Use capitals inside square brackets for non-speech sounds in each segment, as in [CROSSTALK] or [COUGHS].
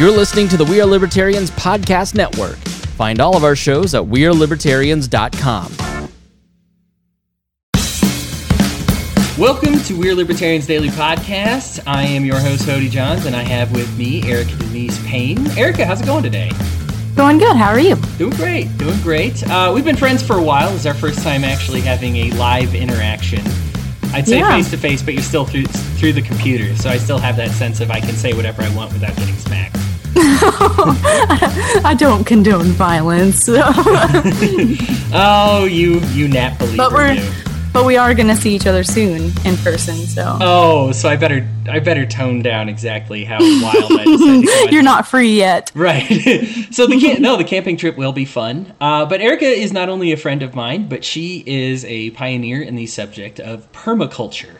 You're listening to the We Are Libertarians Podcast Network. Find all of our shows at WeareLibertarians.com. Welcome to We're Libertarians Daily Podcast. I am your host, Hody Johns, and I have with me Erica Denise Payne. Erica, how's it going today? Going good. How are you? Doing great. Doing great. Uh, we've been friends for a while. It's our first time actually having a live interaction. I'd say face to face, but you're still through through the computer, so I still have that sense of I can say whatever I want without getting smacked. [LAUGHS] I don't condone violence. [LAUGHS] oh, you you NAP believer. But we're you. but we are going to see each other soon in person. So Oh, so I better I better tone down exactly how [LAUGHS] wild I decided to go. you're not free yet. Right. so the camp, no, the camping trip will be fun. Uh, but Erica is not only a friend of mine, but she is a pioneer in the subject of permaculture.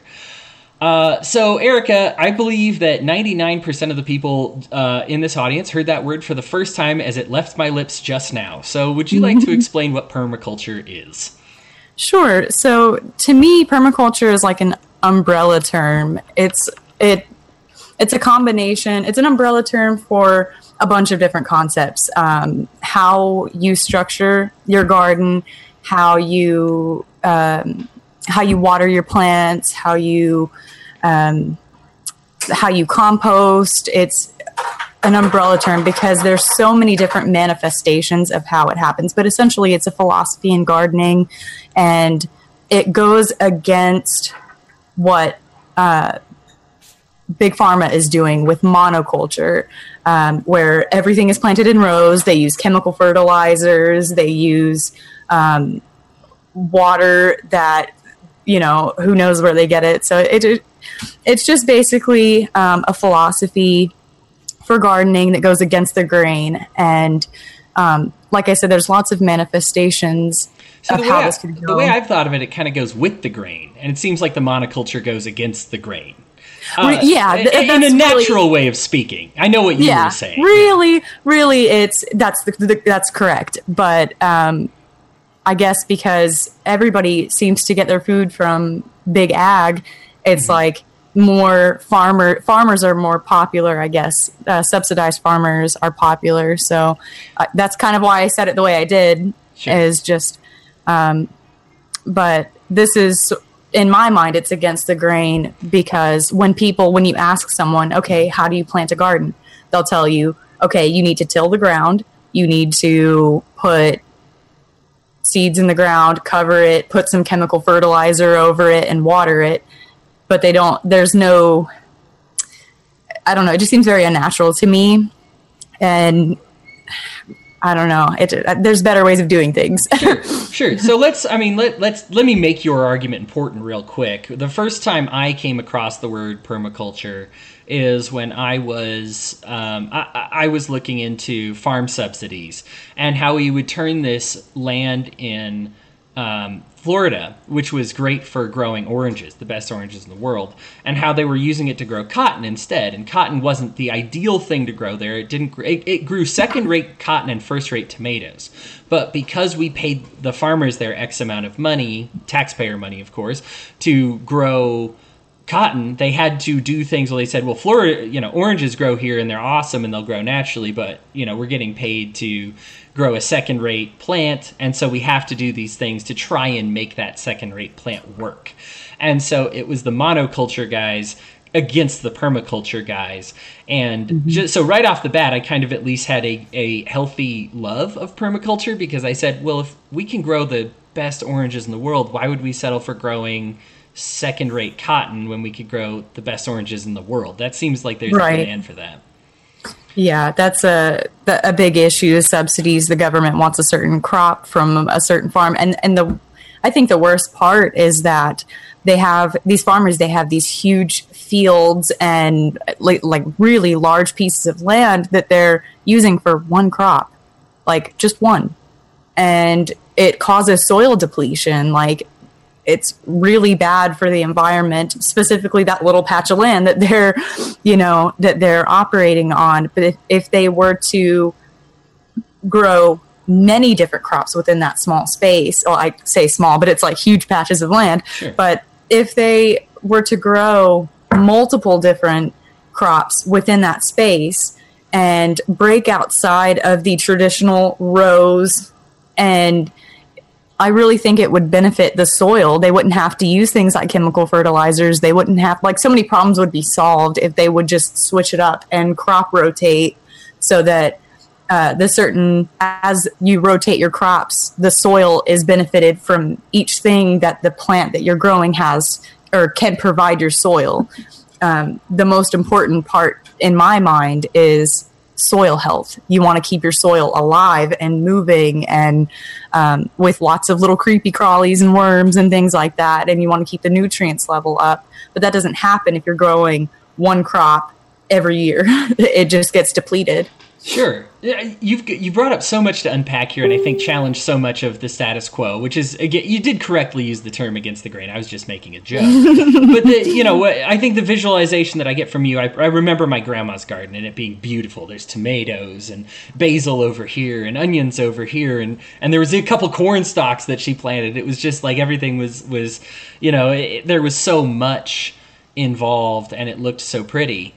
Uh, so, Erica, I believe that 99% of the people uh, in this audience heard that word for the first time as it left my lips just now. So, would you like to [LAUGHS] explain what permaculture is? Sure. So to me, permaculture is like an umbrella term. It's it it's a combination. It's an umbrella term for a bunch of different concepts. Um, how you structure your garden, how you um, how you water your plants, how you um, how you compost. It's an umbrella term because there's so many different manifestations of how it happens. But essentially, it's a philosophy in gardening, and it goes against what uh, big pharma is doing with monoculture, um, where everything is planted in rows. They use chemical fertilizers. They use um, water that you know who knows where they get it. So it, it it's just basically um, a philosophy for gardening that goes against the grain. And um, like I said, there's lots of manifestations So of how I, this could go. the way I've thought of it, it kind of goes with the grain, and it seems like the monoculture goes against the grain. Uh, yeah, th- in a really- natural way of speaking. I know what you yeah, were saying. really, really, it's that's the, the, that's correct. But um, I guess because everybody seems to get their food from big ag, it's Mm-hmm. like more farmer farmers are more popular. I guess uh, subsidized farmers are popular, so uh, that's kind of why I said it the way I did. Sure. Is just, um, but this is in my mind it's against the grain because when people when you ask someone okay how do you plant a garden they'll tell you okay you need to till the ground you need to put seeds in the ground cover it put some chemical fertilizer over it and water it but they don't there's no i don't know it just seems very unnatural to me and i don't know it, there's better ways of doing things [LAUGHS] Sure. sure. So let's. I mean, let let's let me make your argument important real quick. The first time I came across the word permaculture is when I was um, I I was looking into farm subsidies and how we would turn this land in um, Florida, which was great for growing oranges, the best oranges in the world, and how they were using it to grow cotton instead. And cotton wasn't the ideal thing to grow there. It didn't. It, it grew second-rate cotton and first-rate tomatoes. But because we paid the farmers their X amount of money, taxpayer money, of course, to grow cotton, they had to do things. Well, they said, well, Florida, you know, oranges grow here and they're awesome and they'll grow naturally, but you know, we're getting paid to grow a second-rate plant, and so we have to do these things to try and make that second-rate plant work. And so it was the monoculture guys against the permaculture guys. And mm-hmm. just, so right off the bat, I kind of at least had a, a healthy love of permaculture because I said, well, if we can grow the best oranges in the world, why would we settle for growing second rate cotton when we could grow the best oranges in the world? That seems like there's Right. a demand for that. Yeah, that's a a big issue. Is subsidies. The government wants a certain crop from a certain farm, and and the I think the worst part is that they have these farmers. They have these huge fields and like, like really large pieces of land that they're using for one crop, like just one, and it causes soil depletion. Like it's really bad for the environment, specifically that little patch of land that they're, you know, that they're operating on. But if, if they were to grow many different crops within that small space, well, I say small, but it's like huge patches of land. Sure. But if they were to grow multiple different crops within that space, and break outside of the traditional rows and I really think it would benefit the soil. They wouldn't have to use things like chemical fertilizers. They wouldn't have like so many problems would be solved if they would just switch it up and crop rotate so that uh, the certain as you rotate your crops, the soil is benefited from each thing that the plant that you're growing has or can provide your soil. Um, the most important part in my mind is soil health. You want to keep your soil alive and moving and um, with lots of little creepy crawlies and worms and things like that. And you want to keep the nutrients level up. But that doesn't happen if you're growing one crop every year, [LAUGHS] it just gets depleted. Sure. You've you brought up so much to unpack here, and I think challenged so much of the status quo, which is again you did correctly use the term against the grain. I was just making a joke, [LAUGHS] but the, you know I think the visualization that I get from you, I, I, remember my grandma's garden and it being beautiful. There's tomatoes and basil over here and onions over here, and and there was a couple corn stalks that she planted. It was just like everything was was you know it, there was so much involved, and it looked so pretty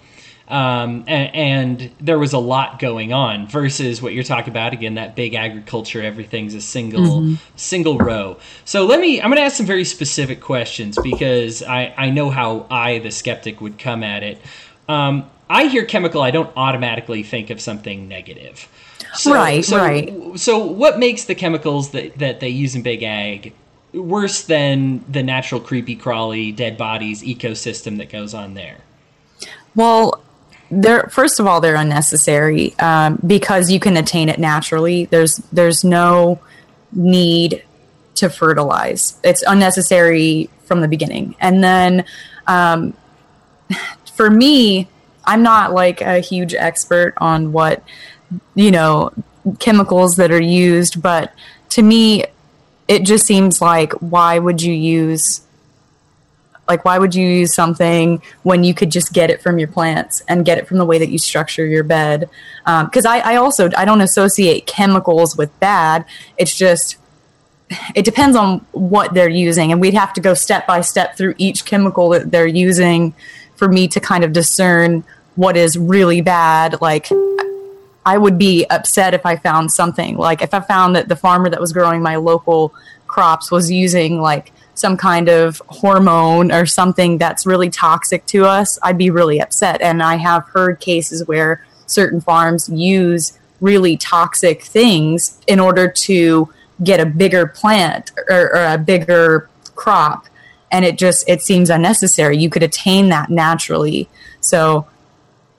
um, and, and, there was a lot going on versus what you're talking about. Again that big agriculture everything's a single mm-hmm. single row. So let me i'm going to ask some very specific questions because i i know how i the skeptic would come at it. Um, i hear chemical i don't automatically think of something negative. So, right so, right. so what makes the chemicals that, that they use in big ag worse than the natural creepy crawly dead bodies ecosystem that goes on there? Well they're first of all they're unnecessary um, because you can attain it naturally. There's there's no need to fertilize. It's unnecessary from the beginning. And then um, for me, I'm not like a huge expert on what you know chemicals that are used, but to me, it just seems like why would you use like, why would you use something when you could just get it from your plants and get it from the way that you structure your bed? Because um, I, I also I don't associate chemicals with bad. It's just it depends on what they're using, and we'd have to go step by step through each chemical that they're using for me to kind of discern what is really bad. Like I would be upset if I found something. Like if I found that the farmer that was growing my local crops was using like some kind of hormone or something that's really toxic to us, I'd be really upset. And I have heard cases where certain farms use really toxic things in order to get a bigger plant or, or a bigger crop. And it just it seems unnecessary. You could attain that naturally. So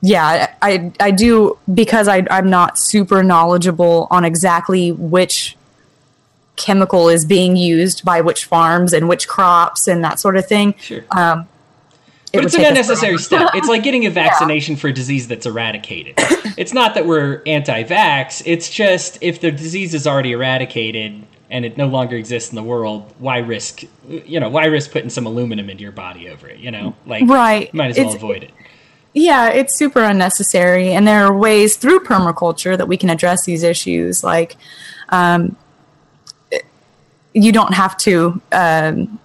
yeah i i do because I, i'm not super knowledgeable on exactly which chemical is being used by which farms and which crops and that sort of thing. Sure. Um, it but it's an unnecessary [LAUGHS] step. It's like getting a [LAUGHS] vaccination yeah. for a disease that's eradicated. it's not that we're anti-vax. It's just if the disease is already eradicated and it no longer exists in the world, why risk? You know, why risk putting some aluminum into your body over it? You know, like right. Might as well it's, avoid it. Yeah, it's super unnecessary, and there are ways through permaculture that we can address these issues. Like, um, you don't have to um,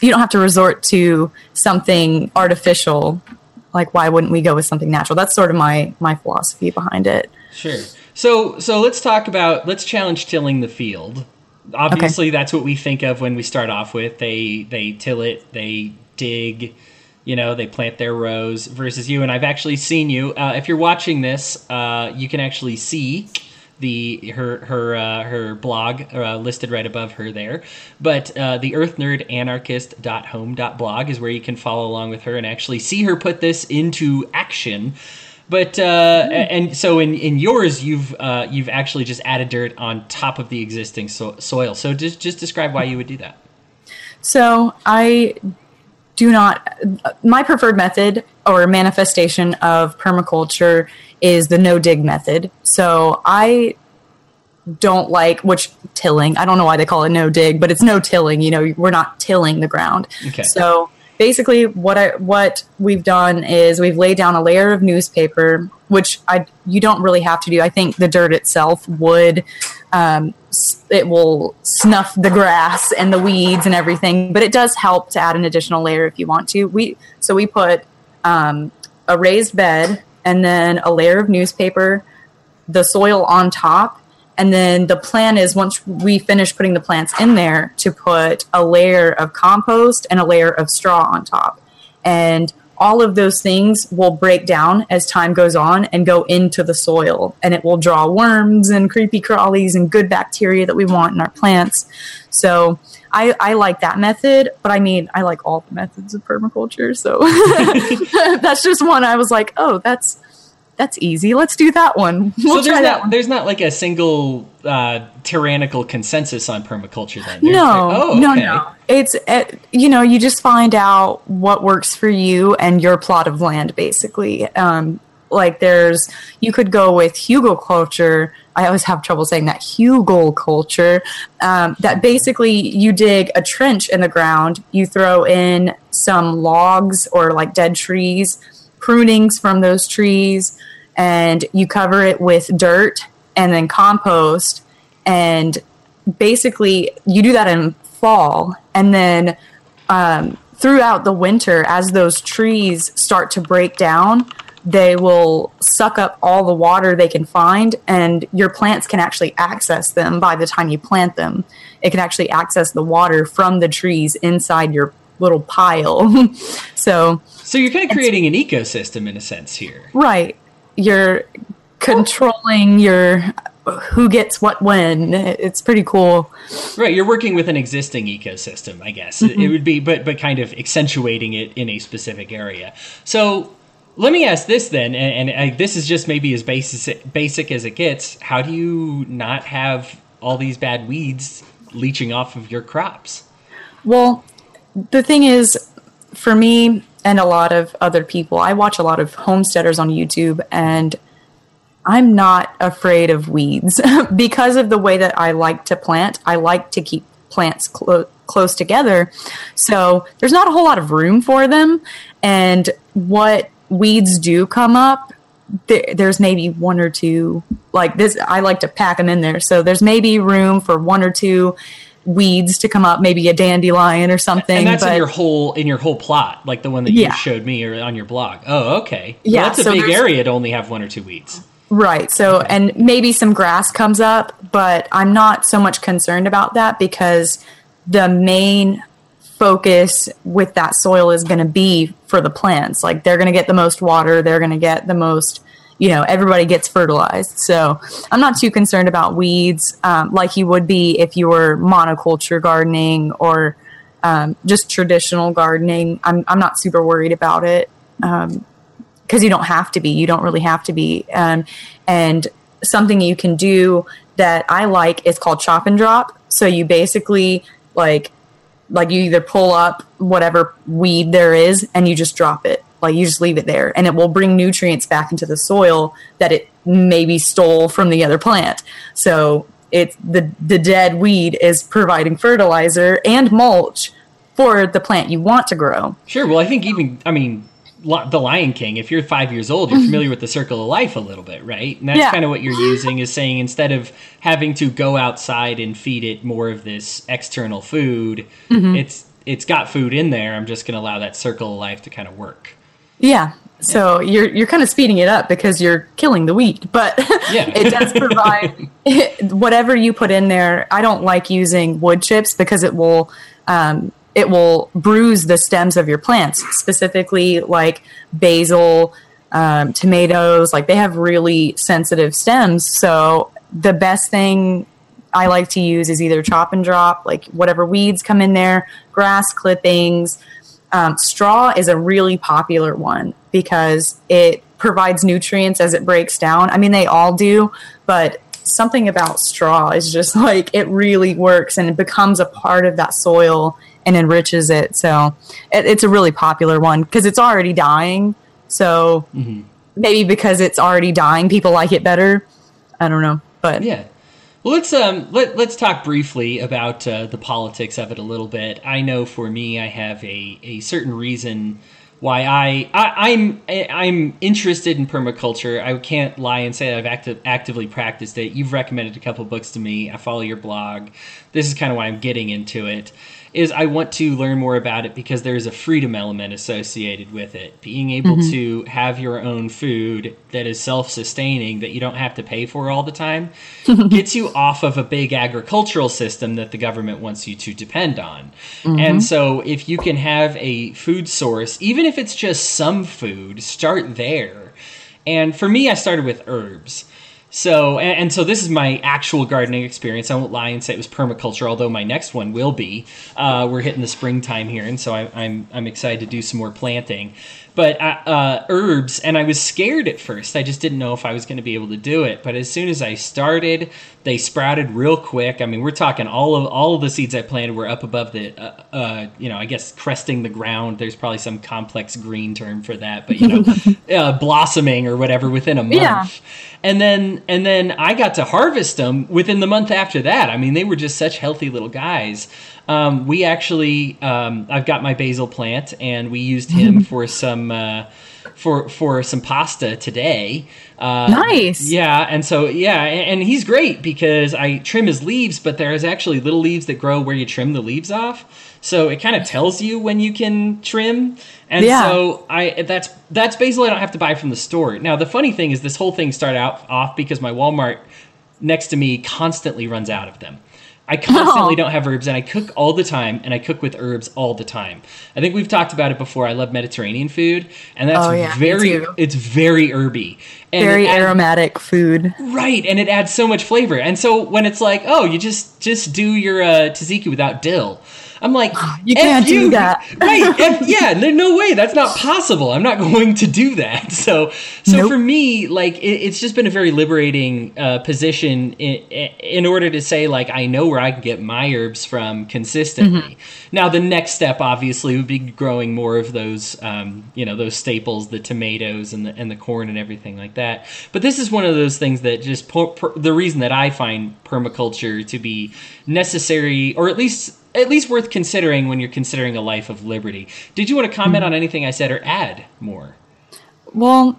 you don't have to resort to something artificial. Like why wouldn't we go with something natural? That's sort of my my philosophy behind it. Sure. So so let's talk about let's challenge tilling the field. Obviously okay. that's what we think of when we start off with. They they till it they dig you know they plant their rows versus you and i've actually seen you uh, if you're watching this uh, you can actually see the her her uh, her blog uh, listed right above her there. But uh, the Earth Nerd Anarchist home blog is where you can follow along with her and actually see her put this into action. But uh, mm. and so in, in yours, you've uh, you've actually just added dirt on top of the existing so- soil. So just just describe why you would do that. So I do not. My preferred method or manifestation of permaculture is the no dig method. So I don't like which tilling. I don't know why they call it no dig, but it's no tilling. You know, we're not tilling the ground. Okay. So basically, what I what we've done is we've laid down a layer of newspaper, which I you don't really have to do. I think the dirt itself would. Um, it will snuff the grass and the weeds and everything, but it does help to add an additional layer if you want to. We so we put um, a raised bed and then a layer of newspaper, the soil on top, and then the plan is once we finish putting the plants in there to put a layer of compost and a layer of straw on top. And all of those things will break down as time goes on and go into the soil and it will draw worms and creepy crawlies and good bacteria that we want in our plants. So I, I like that method but i mean i like all the methods of permaculture so [LAUGHS] that's just one i was like oh that's that's easy. Let's do that one. [LAUGHS] We'll so there's not one. there's not like a single uh, tyrannical consensus on permaculture then. There's no, like, oh, okay. no, no. It's it, eh, you know you just find out what works for you and your plot of land basically. Um, like there's you could go with hugelkultur. I always have trouble saying that hugelkultur. Um, that basically you dig a trench in the ground, you throw in some logs or like dead trees, prunings from those trees and you cover it with dirt and then compost. And basically you do that in fall. And then um, throughout the winter as those trees start to break down they will suck up all the water they can find and your plants can actually access them by the time you plant them. It can actually access the water from the trees inside your little pile. [LAUGHS] So so you're kind of creating an ecosystem in a sense here right you're controlling your who gets what when. It's pretty cool. Right, you're working with an existing ecosystem, I guess. Mm-hmm. It would be but but kind of accentuating it in a specific area. So let me ask this then, and, and this is just maybe as basic basic as it gets. How do you not have all these bad weeds leaching off of your crops? Well, the thing is, for me, and a lot of other people. I watch a lot of homesteaders on YouTube and I'm not afraid of weeds [LAUGHS] because of the way that I like to plant. I like to keep plants clo- close together. So there's not a whole lot of room for them. And what weeds do come up, there, there's maybe one or two like this. I like to pack them in there. So there's maybe room for one or two weeds to come up, maybe a dandelion or something. And that's but, in your whole in your whole plot, like the one that you showed me or on your blog. Oh, okay. Well, yeah, that's a so big area to only have one or two weeds. Right. So, okay. and maybe some grass comes up, but I'm not so much concerned about that because the main focus with that soil is going to be for the plants. Like they're going to get the most water, they're going to get the most you know everybody gets fertilized. So i'm not too concerned about weeds um, like you would be if you were monoculture gardening or um, just traditional gardening. I'm, I'm not super worried about it because um, you don't have to be. You don't really have to be. Um, and something you can do that i like is called chop and drop. So you basically like like you either pull up whatever weed there is and you just drop it like you just leave it there and it will bring nutrients back into the soil that it maybe stole from the other plant. So it's the the dead weed is providing fertilizer and mulch for the plant you want to grow. Sure. Well, I think even I mean the Lion King, if you're five years old, you're familiar with the circle of life a little bit, right? And that's yeah. kind of what you're using is saying instead of having to go outside and feed it more of this external food, mm-hmm. it's it's got food in there. I'm just going to allow that circle of life to kind of work. Yeah. So you're you're kind of speeding it up because you're killing the wheat, but [LAUGHS] yeah. it does provide [LAUGHS] whatever you put in there. I don't like using wood chips because it will um, it will bruise the stems of your plants, specifically like basil, um, tomatoes. Like they have really sensitive stems, so the best thing I like to use is either chop and drop, like whatever weeds come in there, grass clippings um, straw is a really popular one because it provides nutrients as it breaks down. I mean, they all do, but something about straw is just [LAUGHS] like it really works and it becomes a part of that soil and enriches it. So it, it's a really popular one because it's already dying. So mm-hmm. maybe because it's already dying, people like it better. I don't know, but yeah. Well, let's um let let's talk briefly about uh, the politics of it a little bit. I know for me, I have a a certain reason why I, I I'm I'm interested in permaculture. I can't lie and say that I've active, actively practiced it. You've recommended a couple books to me. I follow your blog. This is kind of why I'm getting into it is I want to learn more about it because there's a freedom element associated with it. Being able mm-hmm. to have your own food that is self sustaining, that you don't have to pay for all the time, [LAUGHS] gets you off of a big agricultural system that the government wants you to depend on. Mm-hmm. And so, if you can have a food source, even if it's just some food, start there. And for me, I started with herbs. So, and, and, so this is my actual gardening experience. I won't lie and say it was permaculture, although my next one will be. Uh, we're hitting the springtime here, and so I, I'm, I'm excited to do some more planting. But uh, uh, herbs, and I was scared at first. I just didn't know if I was going to be able to do it. But as soon as I started, they sprouted real quick. I mean, we're talking all of all of the seeds I planted were up above the, uh, uh, you know, I guess cresting the ground. There's probably some complex green term for that, but you know, [LAUGHS] uh, blossoming or whatever within a month. Yeah and then and then I got to harvest them within the month after that. I mean, they were just such healthy little guys. Um, we actually, um, I've got my basil plant, and we used him [LAUGHS] for some uh, for for some pasta today. Uh, nice. Yeah, and so yeah, and, and, he's great because I trim his leaves, but there's actually little leaves that grow where you trim the leaves off. So it kind of tells you when you can trim. And yeah. so I that's that's basil I don't have to buy from the store. Now the funny thing is this whole thing started out off because my Walmart next to me constantly runs out of them. I constantly don't have herbs and I cook all the time and I cook with herbs all the time. I think we've talked about it before. I love Mediterranean food and that's oh, yeah, very it's very herby. And very aromatic food. Right, and it adds so much flavor. And so when it's like, "Oh, you just just do your uh, tzatziki without dill." I'm like, [SIGHS] you can't you. do that, [LAUGHS] right? [LAUGHS] F, yeah, no, no way, that's not possible. I'm not [LAUGHS] going to do that. So, so nope. for me, like, it, it's just been a very liberating uh, position in, in order to say, like, I know where I can get my herbs from consistently. Mm-hmm. Now, the next step, obviously, would be growing more of those, um, you know, those staples, the tomatoes and the and the corn and everything like that. But this is one of those things that just per, per, the reason that I find permaculture to be necessary, or at least at least worth considering when you're considering a life of liberty. Did you want to comment mm-hmm. on anything I said or add more? Well,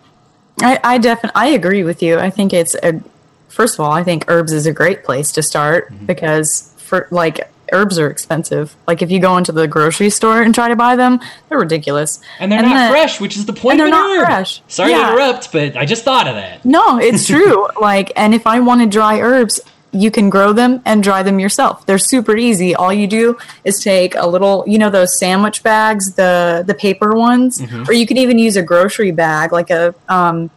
I, I definitely I agree with you. I think it's a first of all, I think herbs is a great place to start mm-hmm. because for like herbs are expensive. Like if you go into the grocery store and try to buy them, they're ridiculous. And they're and not then, fresh, which is the point. And they're not herb. fresh. Sorry yeah. to interrupt, but I just thought of that. No, it's true. [LAUGHS] like, and if I wanted dry herbs, you can grow them and dry them yourself. They're super easy. All you do is take a little, you know, those sandwich bags, the the paper ones, mm-hmm. or you can even use a grocery bag, like a, um,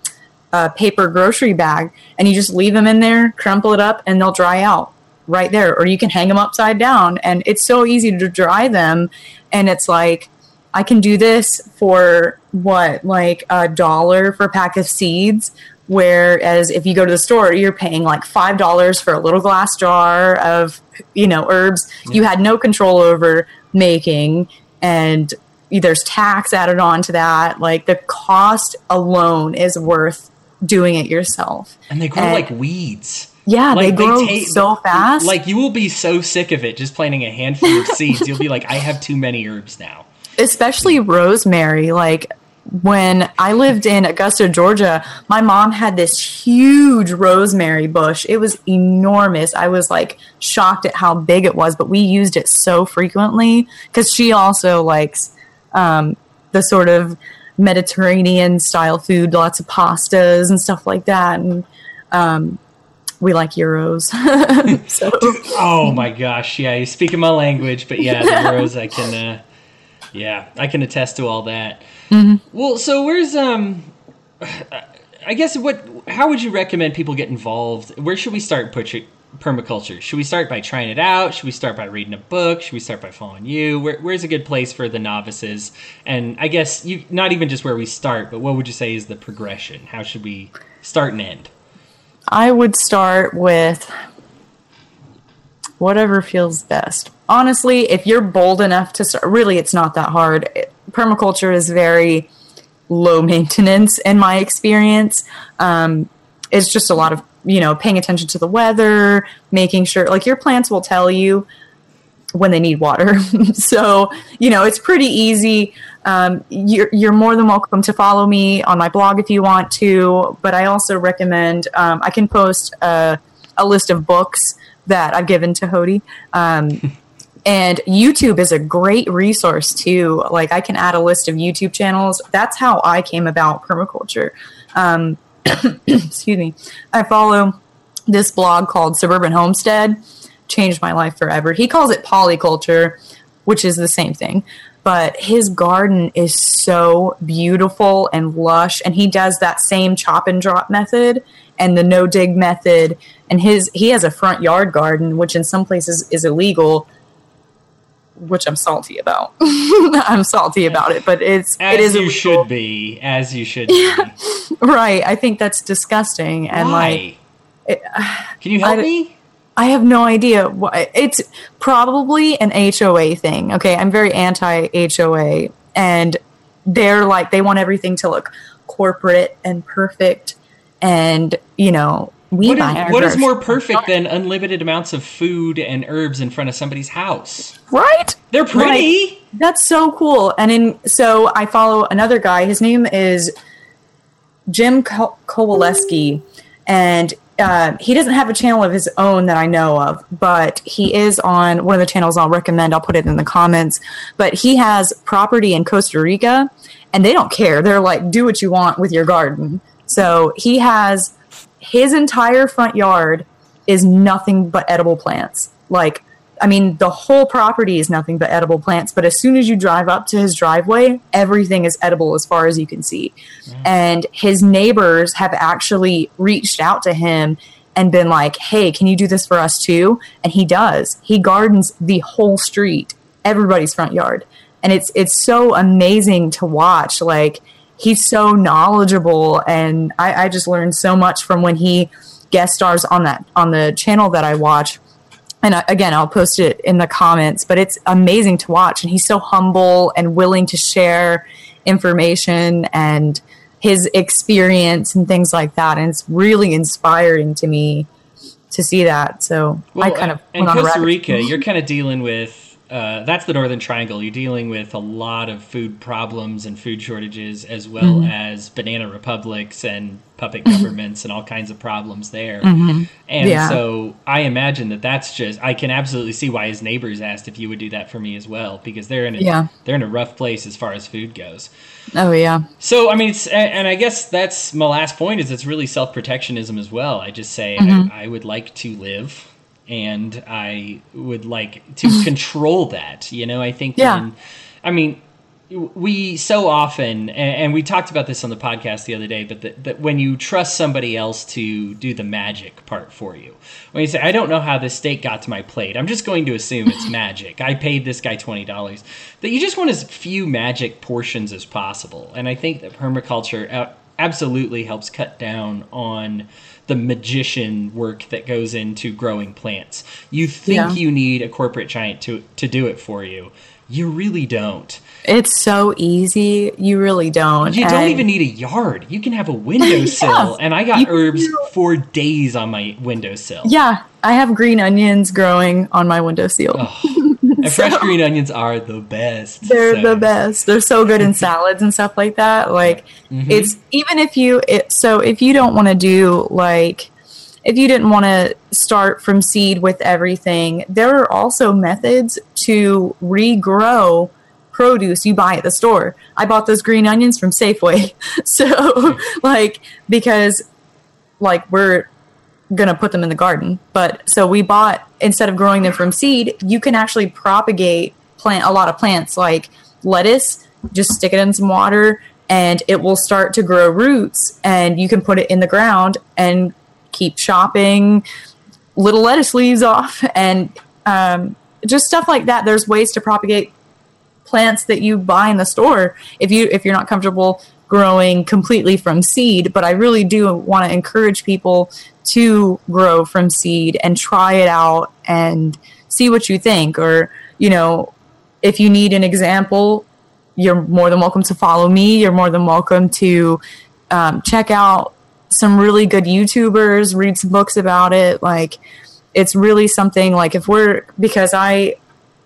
a paper grocery bag, and you just leave them in there, crumple it up, and they'll dry out right there. Or you can hang them upside down, and it's so easy to dry them. And it's like I can do this for what, like a dollar for a pack of seeds Whereas if you go to the store, you're paying like five dollars for a little glass jar of you know herbs yeah. you had no control over making, and there's tax added on to that. Like the cost alone is worth doing it yourself. And they grow and, like weeds. Yeah, like, they grow they ta- so fast. Like you will be so sick of it just planting a handful of [LAUGHS] seeds. You'll be like, I have too many herbs now. Especially rosemary. Like when I lived in Augusta, Georgia, my mom had this huge rosemary bush. It was enormous. I was like shocked at how big it was, but we used it so frequently because she also likes um, the sort of Mediterranean style food, lots of pastas and stuff like that. And um, we like gyros. [LAUGHS] so. Oh my gosh, yeah, you're speaking my language, but yeah, the gyros I can, uh, yeah, I can attest to all that. Mm-hmm. Well, so where's um, I guess what? How would you recommend people get involved? Where should we start permaculture? Should we start by trying it out? Should we start by reading a book? Should we start by following you? Where, where's a good place for the novices? And I guess you not even just where we start, but what would you say is the progression? How should we start and end? I would start with whatever feels best. Honestly, if you're bold enough to start, really, it's not that hard. Permaculture is very low [LAUGHS] maintenance in my experience. Um, it's just a lot of, you know, paying attention to the weather, making sure, like, your plants will tell you when they need water. [LAUGHS] so, you know, it's pretty easy. Um, you're, you're more than welcome to follow me on my blog if you want to, but I also recommend um, I can post a, a, list of books that I've given to Hody. Um, [LAUGHS] and YouTube is a great resource too. Like I can add a list of YouTube channels. That's how I came about permaculture. Um, [COUGHS] excuse me. I follow this blog called Suburban Homestead. Changed my life forever. He calls it polyculture, which is the same thing but his garden is so beautiful and lush and he does that same chop and drop method and the no dig method and his he has a front yard garden which in some places is illegal which I'm salty about. [LAUGHS] I'm salty about it, but it's as it is you illegal. should be, as you should be. [LAUGHS] right. I think that's disgusting and Why? like it, [SIGHS] Can you help I- me? I have no idea. why It's probably an HOA thing. Okay, I'm very anti HOA, and they're like they want everything to look corporate and perfect, and you know we What is, our what is groceries- more perfect than unlimited amounts of food and herbs in front of somebody's house? right? They're pretty. That's so cool. And in so I follow another guy. His name is Jim Ko- Kowaleski, and uh, he doesn't have a channel of his own that I know of, but he is on one of the channels I'll recommend. I'll put it in the comments. But he has property in Costa Rica, and they don't care. They're like, do what you want with your garden. So he has his entire front yard is nothing but edible plants. Like, I mean, the whole property is nothing but edible plants, but as soon as you drive up to his driveway, everything is edible as far as you can see. Mm. And his neighbors have actually reached out to him and been like, hey, can you do this for us too? And he does. He gardens the whole street, everybody's front yard. And it's it's so amazing to watch. Like he's so knowledgeable and I, I just learned so much from when he guest stars on that on the channel that I watch. And I, again i'll post it in the comments but it's amazing to watch and he's so humble and willing to share information and his experience and things like that and it's really inspiring to me to see that. So i kind of in went on a Costa Rica, you're kind of dealing with uh, that's the Northern Triangle. You're dealing with a lot of food problems and food shortages, as well Mm-hmm. as banana republics and puppet governments and all kinds of problems there. And Mm-hmm. Yeah. so I imagine that that's just I can absolutely see why his neighbors asked if you would do that for me as well because they're in a Yeah. they're in a rough place as far as food goes. oh yeah So I mean, it's, and and I guess that's my last point is it's really self protectionism as well. I just say Mm-hmm. I, I would like to live, and I would like to [LAUGHS] control that. You know, I think. Yeah. when- I mean, we so often, and, we talked about this on the podcast the other day, but that, that when you trust somebody else to do the magic part for you, when you say, "I don't know how this steak got to my plate," I'm just going to assume it's magic. I paid this guy twenty dollars. That you just want as few magic portions as possible, and I think that permaculture a- absolutely helps cut down on the magician work that goes into growing plants. You think Yeah. you need a corporate giant to to do it for you. You really don't. it's so easy you really don't You don't even need a yard. You can have a windowsill, [LAUGHS] and I got You herbs do. for days on my windowsill. yeah i have green onions growing on my windowsill [LAUGHS] And fresh green onions are the best. They're so- the best. They're so good in salads and stuff like that. Like Mm-hmm. it's even if you it, so if you don't want to do like if you didn't want to start from seed with everything, there are also methods to regrow produce you buy at the store. I bought those green onions from Safeway. [LAUGHS] So like because like we're gonna put them in the garden. But so we bought instead of growing them from seed, you can actually propagate plant a lot of plants like lettuce. Just stick it in some water, and it will start to grow roots. And you can put it in the ground and keep chopping little lettuce leaves off, [LAUGHS] and um, just stuff like that. There's ways to propagate plants that you buy in the store if you if you're not comfortable growing completely from seed but i really do want to encourage people to grow from seed and try it out and see what you think. Or you know if you need an example you're more than welcome to follow me. You're more than welcome to um, check out some really good youtubers read some books about it. Like it's really something like if we're because i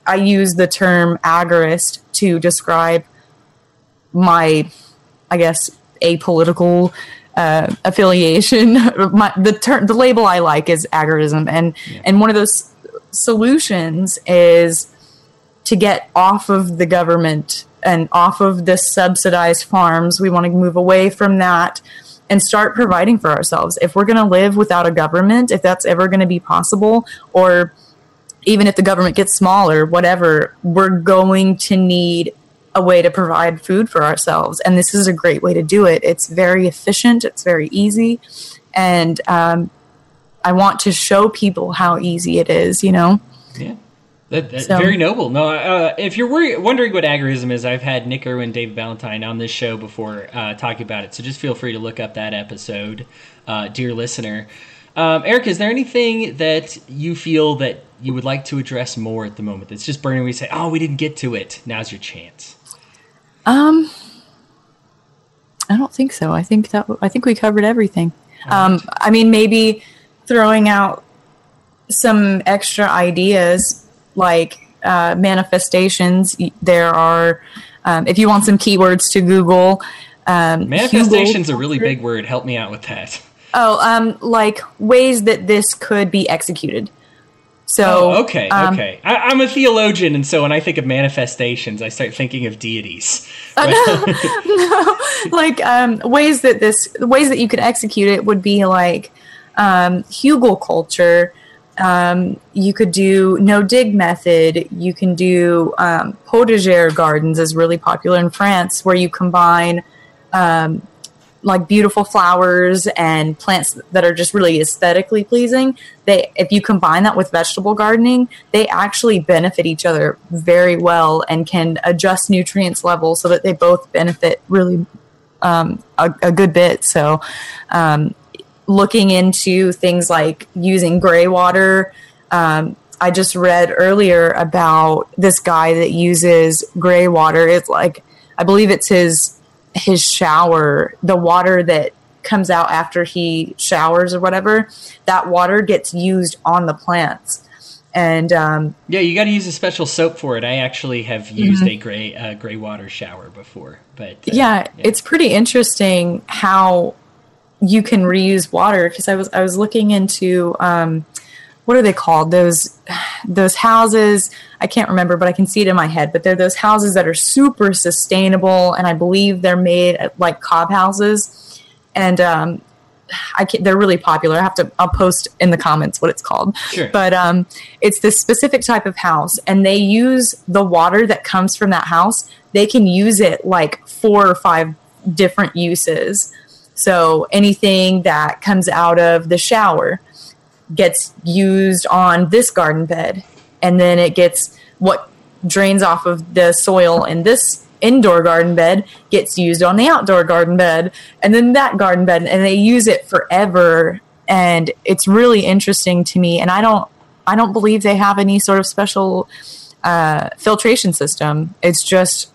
I use the term agorist to describe my, I guess, apolitical uh, affiliation. [LAUGHS] my, the term, the label I like is agorism, and yeah. and one of those solutions is to get off of the government and off of the subsidized farms. We want to move away from that and start providing for ourselves. If we're going to live without a government, if that's ever going to be possible, or even if the government gets smaller, whatever, we're going to need a way to provide food for ourselves. And this is a great way to do it. It's very efficient, it's very easy. And um, I want to show people how easy it is, you know? Yeah. That, that's so. very noble. No, uh, if you're worry, wondering what agorism is, I've had Nick Irwin, Dave Valentine on this show before uh, talking about it. So just feel free to look up that episode, uh, dear listener. Um, Eric, is there anything that you feel that you would like to address more at the moment that's just burning? We say, oh, we didn't get to it. Now's your chance. Um, I don't think so. I think that I think we covered everything. Um, I mean, maybe throwing out some extra ideas like uh, manifestations. There are, um, if you want some keywords to Google, um, manifestation's a really big word. Help me out with that. Oh, um, like ways that this could be executed. So oh, okay, um, okay. I, am a theologian, and so when I think of manifestations, I start thinking of deities. Uh, no, [LAUGHS] no, like um, ways that this ways that you could execute it would be like um, hugelkultur, um, you could do no dig method. You can do um, potager gardens is really popular in France, where you combine um, like beautiful flowers and plants that are just really aesthetically pleasing. They, if you combine that with vegetable gardening, they actually benefit each other very well and can adjust nutrients levels so that they both benefit really um, a, a, good bit. So um, looking into things like using gray water. Um, I just read earlier about this guy that uses gray water. It's like I believe it's his his shower, the water that comes out after he showers or whatever. That water gets used on the plants. And um, yeah, you got to use a special soap for it. I actually have used mm-hmm. a gray uh, gray water shower before, but uh, yeah, yeah, it's pretty interesting how you can reuse water because I was I was looking into um, what are they called those those houses I can't remember but I can see it in my head but they're those houses that are super sustainable and I believe they're made like cob houses and um, I can they're really popular. I have to I'll post in the comments what it's called. Sure. But um, it's this specific type of house, and they use the water that comes from that house. They can use it like four or five different uses. So anything that comes out of the shower gets used on this garden bed. And then it gets what drains off of the soil in this indoor garden bed gets used on the outdoor garden bed and then that garden bed and they use it forever and it's really interesting to me and i don't i don't believe they have any sort of special uh, filtration system it's just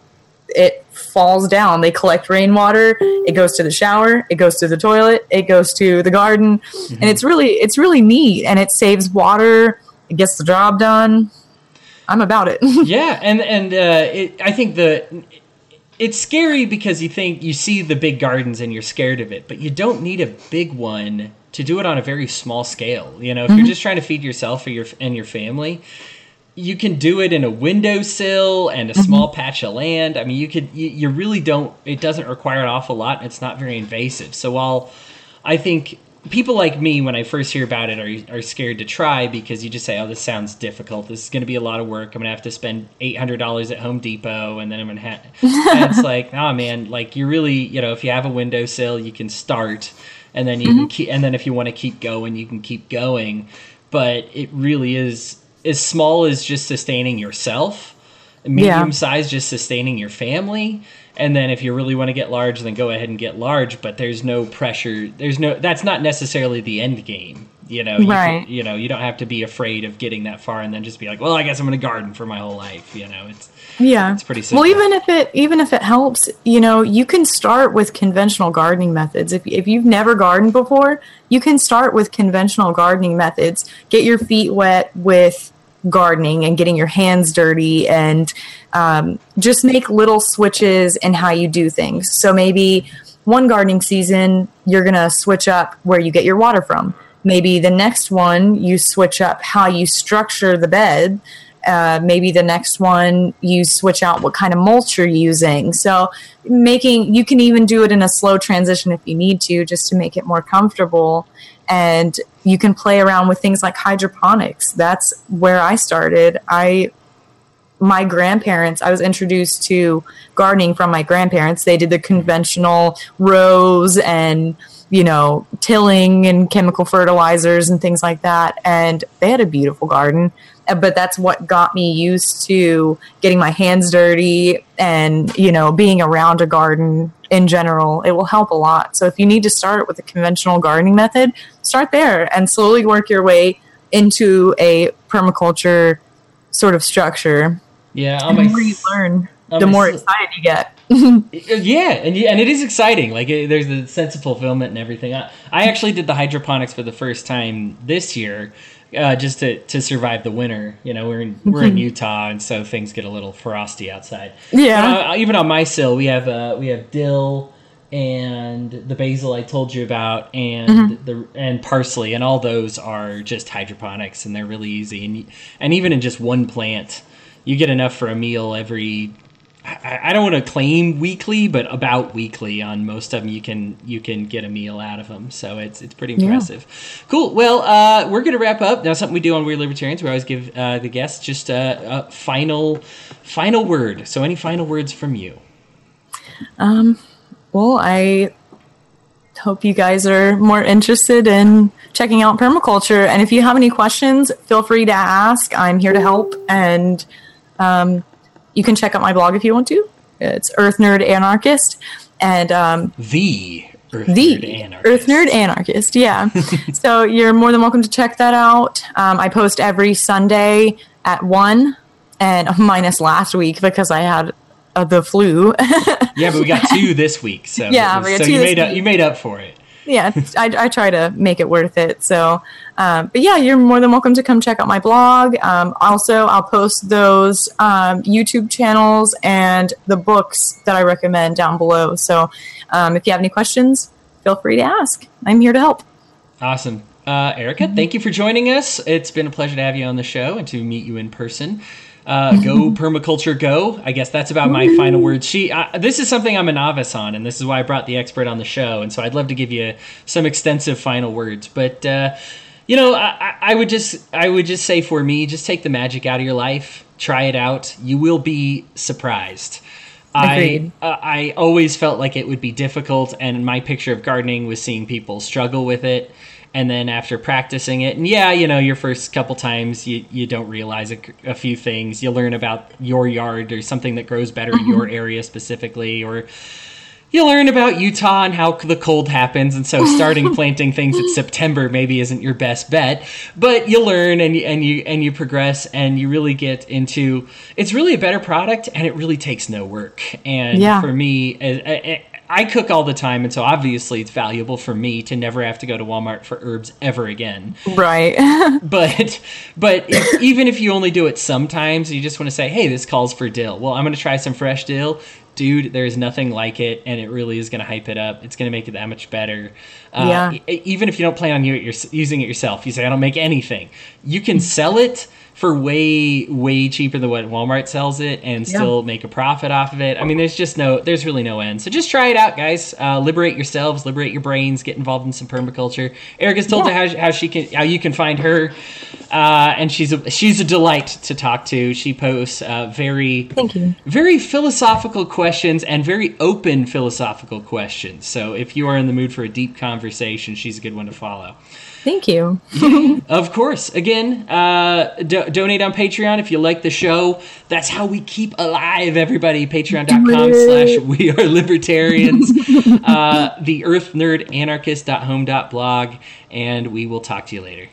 it falls down. They collect rainwater. It goes to the shower. It goes to the toilet. It goes to the garden, mm-hmm. and it's really it's really neat. And it saves water. It gets the job done. I'm about it. [LAUGHS] yeah, and and uh, it, I think the it's scary because you think you see the big gardens and you're scared of it, but you don't need a big one to do it on a very small scale. You know, if mm-hmm. you're just trying to feed yourself or your and your family, you can do it in a windowsill and a mm-hmm. small patch of land. I mean, you could you, you, really don't. It doesn't require an awful lot. And it's not very invasive. So while I think people like me, when I first hear about it, are are scared to try because you just say, "Oh, this sounds difficult. This is going to be a lot of work. I'm going to have to spend eight hundred dollars at Home Depot, and then I'm going to have." it's like, oh man, like you really, you know, if you have a windowsill, you can start, and then you mm-hmm. can keep, and then if you want to keep going, you can keep going. But it really is as small as just sustaining yourself, medium yeah. size just sustaining your family, and then if you really want to get large, then go ahead and get large. But there's no pressure. There's no. That's not necessarily the end game. You know, you, right. you know, you don't have to be afraid of getting that far and then just be like, well, I guess I'm going to garden for my whole life. You know, it's yeah, it's pretty simple. Well, even if it even if it helps, you know, you can start with conventional gardening methods. If if you've never gardened before, you can start with conventional gardening methods. Get your feet wet with gardening and getting your hands dirty and um, just make little switches in how you do things. So maybe one gardening season, you're going to switch up where you get your water from. Maybe the next one, you switch up how you structure the bed. Uh, maybe the next one, you switch out what kind of mulch you're using. So, making you can even do it in a slow transition if you need to, just to make it more comfortable. And you can play around with things like hydroponics. That's where I started. I my grandparents, I was introduced to gardening from my grandparents. They did the conventional rows and, you know, tilling and chemical fertilizers and things like that. And they had a beautiful garden. Uh, but that's what got me used to getting my hands dirty and, you know, being around a garden in general. It will help a lot. So if you need to start with a conventional gardening method, start there and slowly work your way into a permaculture sort of structure yeah, the more you learn, the more excited you get. [LAUGHS] Uh, yeah, and and it is exciting. Like it, there's the sense of fulfillment and everything. I, I actually did the hydroponics for the first time this year, uh, just to, to survive the winter. You know, we're in we're in [LAUGHS] Utah, and so things get a little frosty outside. Yeah. Uh, even on my sill, we have uh, we have dill and the basil I told you about, and mm-hmm. the and parsley, and all those are just hydroponics, and they're really easy. And and even in just one plant you get enough for a meal every I, don't want to claim weekly, but about weekly on most of them, you can you can get a meal out of them. So it's it's pretty impressive. Yeah. Cool. Well, uh, we're gonna wrap up now. Something we do on We Are Libertarians, we always give uh, the guests just a, a, final final word. So any final words from you? Um. Well, I hope you guys are more interested in checking out permaculture. And if you have any questions, feel free to ask. I'm here to help and um, you can check out my blog if you want to. It's Earth Nerd Anarchist, and um, the Earth the Nerd Anarchist. Earth Nerd Anarchist. Yeah. [LAUGHS] so you're more than welcome to check that out. Um, I post every Sunday at one, and [LAUGHS] minus last week because I had uh, the flu. yeah, but we got [LAUGHS] two this week, so yeah, was, so you made up you made up for it yeah, I, I, try to make it worth it. So, um, but yeah, you're more than welcome to come check out my blog. Um, also, I'll post those um, YouTube channels and the books that I recommend down below. So, um, if you have any questions, feel free to ask. I'm here to help. Awesome. Uh, Erica, thank you for joining us. It's been a pleasure to have you on the show and to meet you in person. Uh, go permaculture, go. I guess that's about my final words. She. Uh, this is something I'm a novice on, and this is why I brought the expert on the show. And so I'd love to give you some extensive final words, but uh, you know, I, I would just, I would just say for me, just take the magic out of your life. Try it out. You will be surprised. Agreed. I uh, I always felt like it would be difficult, and my picture of gardening was seeing people struggle with it and then after practicing it and yeah you know your first couple times you, you don't realize a, a few things. You learn about your yard or something that grows better in your mm-hmm. area specifically or you learn about utah and how the cold happens and so starting [LAUGHS] planting things in september maybe isn't your best bet but you learn and you, and you and you progress and you really get into it's really a better product and it really takes no work. And yeah. for me I cook all the time, and so obviously it's valuable for me to never have to go to Walmart for herbs ever again. Right. [LAUGHS] but but if, even if you only do it sometimes, you just want to say, "Hey, this calls for dill." Well, I'm going to try some fresh dill. Dude, there's nothing like it, and it really is going to hype it up. It's going to make it that much better. Uh, yeah. even if you don't plan on using it yourself, you say, "I don't make anything." You can sell it for way way cheaper than what Walmart sells it and still make a profit off of it. I mean, there's just no there's really no end. So just try it out, guys. Uh, liberate yourselves, liberate your brains, get involved in some permaculture. Erica's told yeah. how, how she can how you can find her, uh, and she's a she's a delight to talk to. She posts uh, very thank you very philosophical questions and very open philosophical questions. So if you are in the mood for a deep conversation, she's a good one to follow. Thank you. [LAUGHS] of course. Again, uh, do- donate on Patreon if you like the show. That's how we keep alive, everybody. Patreon.com slash we are libertarians. [LAUGHS] uh, the earth nerd anarchist.home.blog. And we will talk to you later.